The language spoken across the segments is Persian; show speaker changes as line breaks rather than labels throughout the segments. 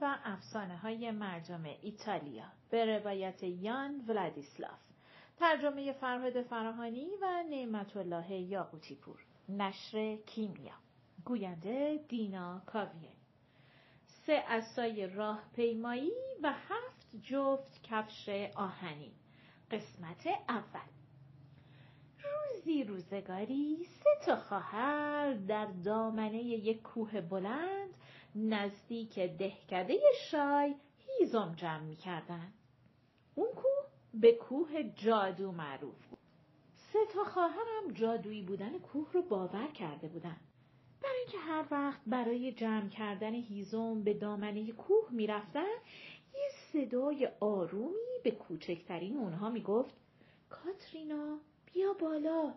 و افسانه های مرجم ایتالیا. به روایت یان ولادیسلاف. ترجمه فرهاد فراهانی و نعمت الله یاقوتی پور نشر کیمیا. گوینده دینا کاویه سه اسای راه پیمایی و هفت جفت کفش آهنی. قسمت اول. روزی روزگاری سه تا خواهر در دامنه یک کوه بلند نزدیک دهکده شای هیزم جمع می کردن. اون کوه به کوه جادو معروف بود. سه تا خواهرم جادویی بودن کوه رو باور کرده بودن. برای اینکه هر وقت برای جمع کردن هیزم به دامنه کوه می‌رفتن یه صدای آرومی به کوچکترین اونها می‌گفت کاترینا بیا بالا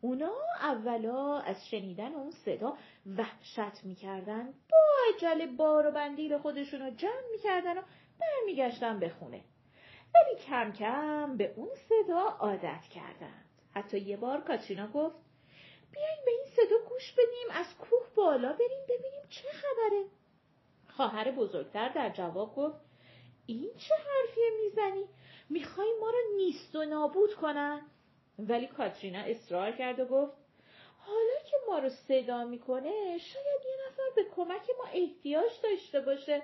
اونا اولا از شنیدن اون صدا وحشت می‌کردن. با عجله بار و بندیل خودشون رو جمع می‌کردن و برمیگشتن به خونه. ولی کم کم به اون صدا عادت کردند حتی یه بار کاترینا گفت بیاین به این صدا گوش بدیم از کوه بالا بریم ببینیم چه خبره. خواهر بزرگتر در جواب گفت این چه حرفیه می‌زنی؟ می‌خوای ما رو نیست و نابود کنن؟ ولی کاترینا اصرار کرد و گفت حالا که ما رو صدا می‌کنه شاید یه نفر به کمک ما احتیاج داشته باشه.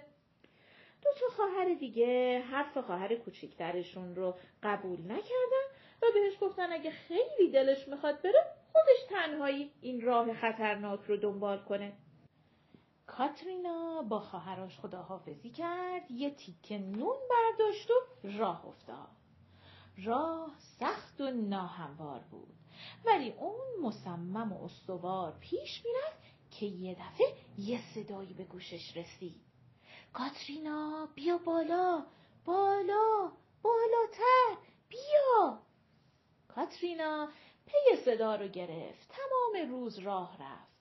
دو تا خواهر دیگه حرف خواهر کوچیکترشون رو قبول نکردن و بهش گفتن اگه خیلی دلش می‌خواد بره خودش تنهایی این راه خطرناک رو دنبال کنه. کاترینا با خواهرش خداحافظی کرد یه تیکه نون برداشت و راه افتاد. راه سخت و ناهموار بود. ولی اون مصمم و استوار پیش می‌رفت که یه دفعه یه صدایی به گوشش رسید. کاترینا بیا بالا بالا بالاتر بیا. کاترینا پی صدا رو گرفت تمام روز راه رفت.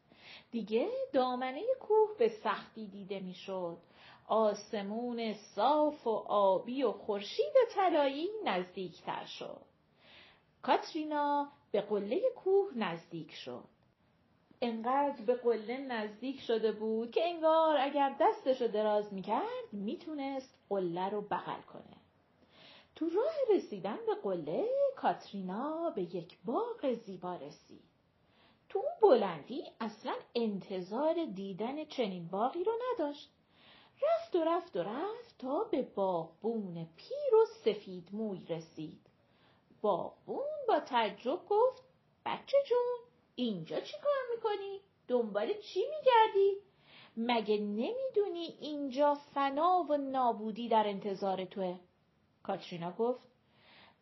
دیگه دامنه کوه به سختی دیده می‌شد. آسمون صاف و آبی و خورشید طلایی نزدیکتر شد. کاترینا به قله کوه نزدیک شد. انقدر به قله نزدیک شده بود که انگار اگر دستش رو دراز می‌کرد می‌تونست قله رو بغل کنه. تو راه رسیدن به قله کاترینا به یک باغ زیبا رسید. تو اون بلندی اصلا انتظار دیدن چنین باغی رو نداشت. رفت و رفت و رفت تا به باغبون پیر و سفید موی رسید. باغبون با تعجب گفت بچه جون اینجا چی کار می‌کنی؟ دنبال چی میگردی؟ مگه نمی‌دونی اینجا فنا و نابودی در انتظار توه؟ کاترینا گفت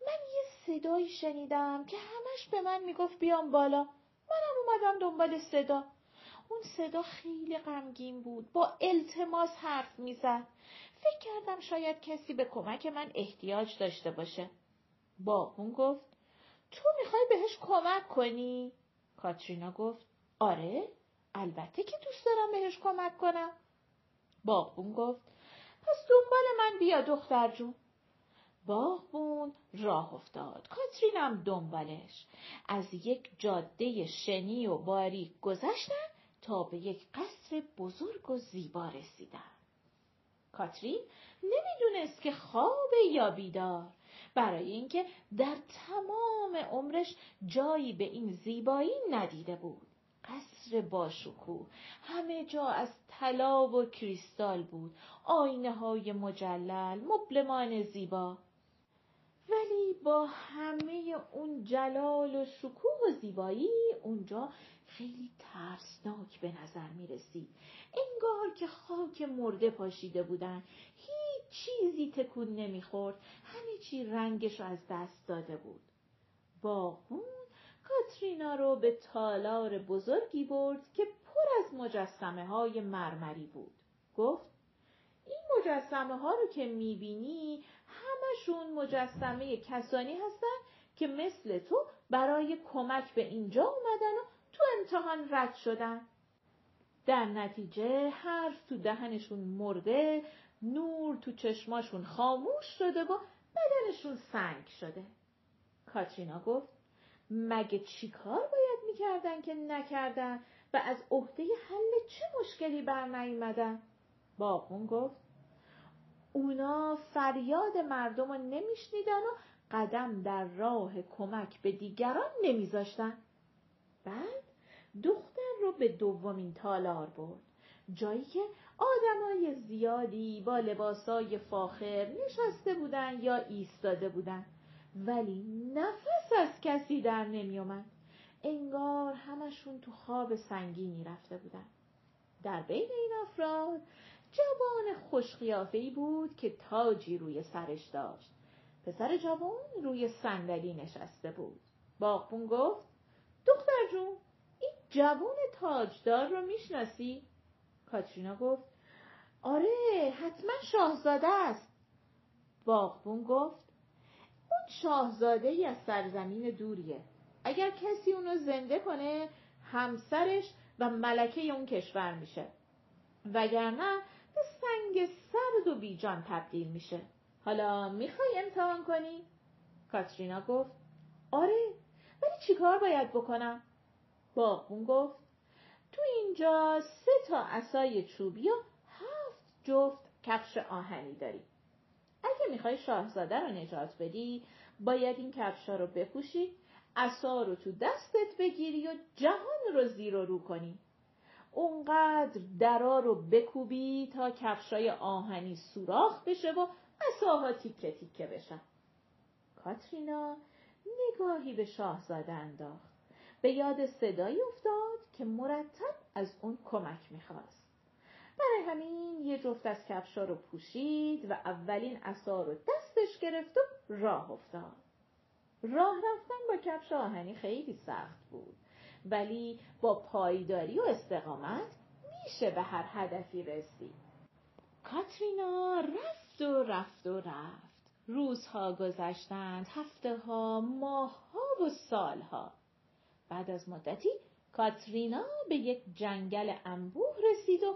من یه صدایی شنیدم که همش به من می‌گفت بیام بالا. منم اومدم دنبال صدا. اون صدا خیلی غمگین بود. با التماس حرف می‌زد. فکر کردم شاید کسی به کمک من احتیاج داشته باشه. باغبون گفت تو می‌خوای بهش کمک کنی؟ کاترینا گفت آره البته که دوست دارم بهش کمک کنم. باغبون گفت پس دنبال من بیا دختر جون. باغبون راه افتاد. کاترینم دنبالش. از یک جاده شنی و باریک گذشتن تا به یک قصر بزرگ و زیبا رسیدن. کاترین نمی‌دونست که خواب یا بیدار برای اینکه در تمام عمرش جایی به این زیبایی ندیده بود. قصر باشکوه همه جا از طلا و کریستال بود آینه های مجلل مبلمان زیبا ولی با همه اون جلال و شکوه و زیبایی اونجا خیلی ترسناک به نظر می رسید. انگار که خاک مرده پاشیده بودن. هیچ چیزی تکون نمی‌خورد. همه چی رنگش رو از دست داده بود. باغون کاترینا رو به تالار بزرگی برد که پر از مجسمه های مرمری بود. گفت این مجسمه ها رو که می‌بینی همشون مجسمه کسانی هستن که مثل تو برای کمک به اینجا اومدن و امتحان رد شدن. در نتیجه حرف تو دهنشون مرده، نور تو چشماشون خاموش شده و بدنشون سنگ شده. کاترینا گفت مگه چی کار باید می‌کردن که نکردن و از عهده حل چه مشکلی بر نیومدن؟ باغبون گفت اونا فریاد مردم رو نمیشنیدن و قدم در راه کمک به دیگران نمیذاشتن. بعد دختر رو به دومین تالار برد. جایی که آدمای زیادی با لباسای فاخر نشسته بودن یا ایستاده بودن. ولی نفس از کسی در نمیومد. انگار همشون تو خواب سنگینی رفته بودن. در بین این افراد جوان خوشقیافهی بود که تاجی روی سرش داشت. پسر جوان روی صندلی نشسته بود. باغبون گفت دختر جون جوان تاجدار رو می‌شناسی؟ کاترینا گفت آره حتما شاهزاده است. باغبون گفت اون شاهزاده ای از سرزمین دوریه. اگر کسی اونو زنده کنه همسرش و ملکه اون کشور میشه. وگرنه به سنگ سرد و بیجان تبدیل میشه. حالا می‌خوای امتحان کنی؟ کاترینا گفت آره ولی چیکار باید بکنم؟ باغبون گفت تو اینجا سه تا عصای چوبی و هفت جفت کفش آهنی داری. اگه می‌خوای شاهزاده رو نجات بدی باید این کفشا رو بپوشی عصا رو تو دستت بگیری و جهان رو زیر و رو کنی. اونقدر درا رو بکوبی تا کفشای آهنی سوراخ بشه و عصاها تیکه تیکه بشن. کاترینا نگاهی به شاهزاده انداخت. به یاد صدایی افتاد که مرتب از اون کمک می‌خواست. برای همین یه جفت از کفشا رو پوشید و اولین عصا رو دستش گرفت و راه افتاد. راه رفتن با کفش آهنی خیلی سخت بود ولی با پایداری و استقامت میشه به هر هدفی رسید. کاترینا رفت و رفت و رفت. روزها گذشتند، هفته ها، ماه ها و سالها. بعد از مدتی کاترینا به یک جنگل انبوه رسید و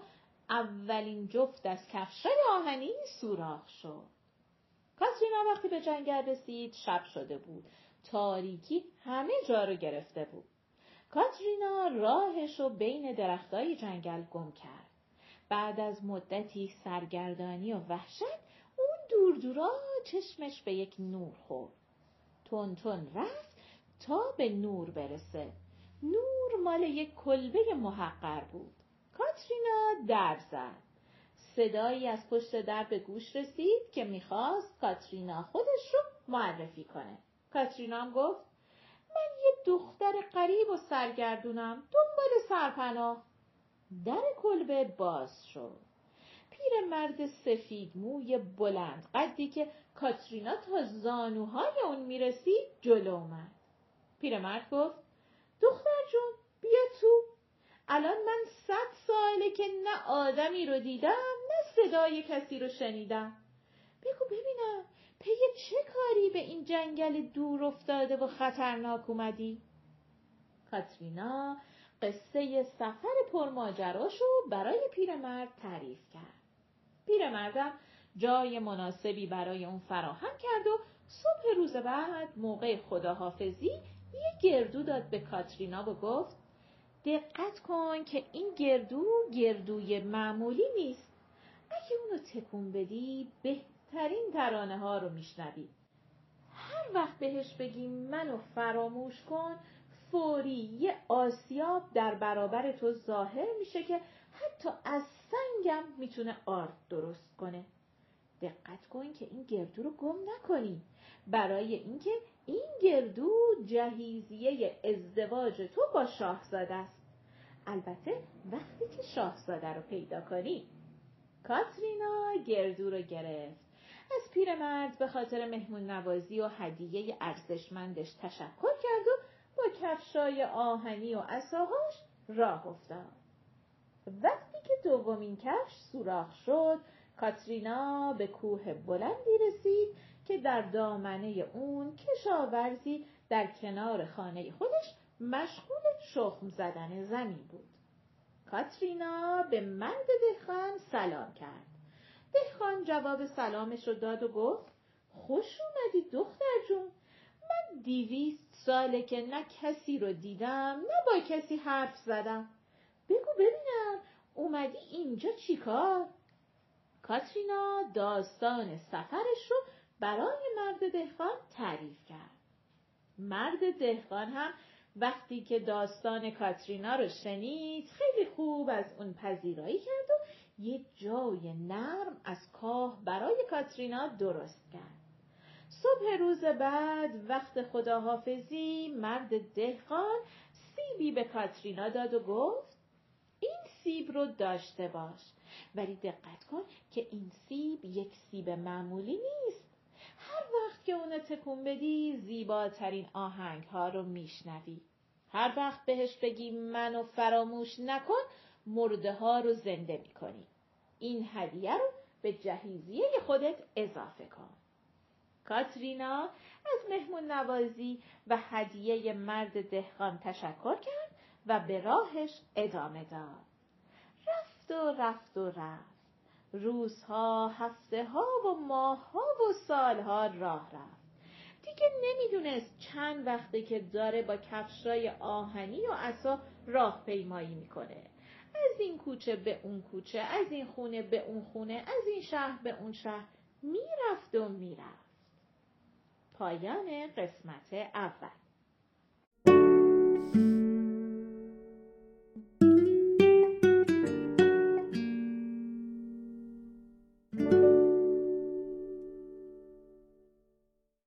اولین جفت از کفشای آهنی سوراخ شد. کاترینا وقتی به جنگل رسید شب شده بود. تاریکی همه جا رو گرفته بود. کاترینا راهش رو بین درختای جنگل گم کرد. بعد از مدتی سرگردانی و وحشت اون دور دورا چشمش به یک نور خورد. تون تون رفت تا به نور برسه. نور مال یک کلبه محقر بود. کاترینا در زد. صدایی از پشت در به گوش رسید که می‌خواست کاترینا خودش رو معرفی کنه. کاترینا هم گفت من یه دختر قریب و سرگردونم دنبال سرپناه. در کلبه باز شد. مرد سفید موی بلند قدی که کاترینا تا زانوهای اون می‌رسید جلو اومد. پیرمرد گفت دختر جون بیا تو الان من صد ساله که نه آدمی رو دیدم نه صدای کسی رو شنیدم بگو ببینم پی چه کاری به این جنگل دور افتاده و خطرناک اومدی؟ کاترینا قصه سفر پرماجراشو برای پیرمرد تعریف کرد. پیرمردم جای مناسبی برای اون فراهم کرد و صبح روز بعد موقع خداحافظی یه گردو داد به کاترینا و گفت دقت کن که این گردو گردوی معمولی نیست. اگه اونو تکون بدی بهترین ترانه ها رو میشنوی. هر وقت بهش بگی منو فراموش کن فوری یه آسیاب در برابر تو ظاهر میشه که حتی از سنگم می‌تونه آرد درست کنه. دقت کن که این گردو رو گم نکنی. برای اینکه این گردو جهیزیه ازدواج تو با شاهزاده است. البته وقتی که شاهزاده رو پیدا کنی کاترینا گردو رو گرفت. از پیرمرد به خاطر مهمون نوازی و هدیه ارزشمندش تشکر کرد و با کفشای آهنی و اساهاش راه افتاد. وقتی که دومین کفش سوراخ شد کاترینا به کوه بلندی رسید که در دامنه اون کشاورزی در کنار خانه خودش مشغول شخم زدن زمین بود. کاترینا به مرد دهخان سلام کرد. دهخان جواب سلامش رو داد و گفت خوش اومدی دختر جون. من دیویست ساله که نه کسی رو دیدم نه با کسی حرف زدم. بگو ببینم اومدی اینجا چیکار؟ کاترینا داستان سفرش رو برای مرد دهقان تعریف کرد. مرد دهقان هم وقتی که داستان کاترینا رو شنید خیلی خوب از اون پذیرایی کرد و یه جای نرم از کاه برای کاترینا درست کرد. صبح روز بعد وقت خداحافظی مرد دهقان سیبی به کاترینا داد و گفت سیب رو داشته باش. ولی دقت کن که این سیب یک سیب معمولی نیست. هر وقت که اونو تکون بدی زیباترین آهنگ ها رو میشنوی. هر وقت بهش بگی منو فراموش نکن مرده ها رو زنده می‌کنی. این هدیه رو به جهیزیه خودت اضافه کن. کاترینا از مهمون نوازی و هدیه مرد دهقان تشکر کرد و به راهش ادامه داد. رفت و رفت و رفت. روزها، هفته ها و ماهها و سالها راه رفت. دیگه نمی‌دونست چند وقته که داره با کفشای آهنی و عصا راه پیمایی می‌کنه. از این کوچه به اون کوچه، از این خونه به اون خونه، از این شهر به اون شهر می‌رفت و می‌رفت. پایان قسمت اول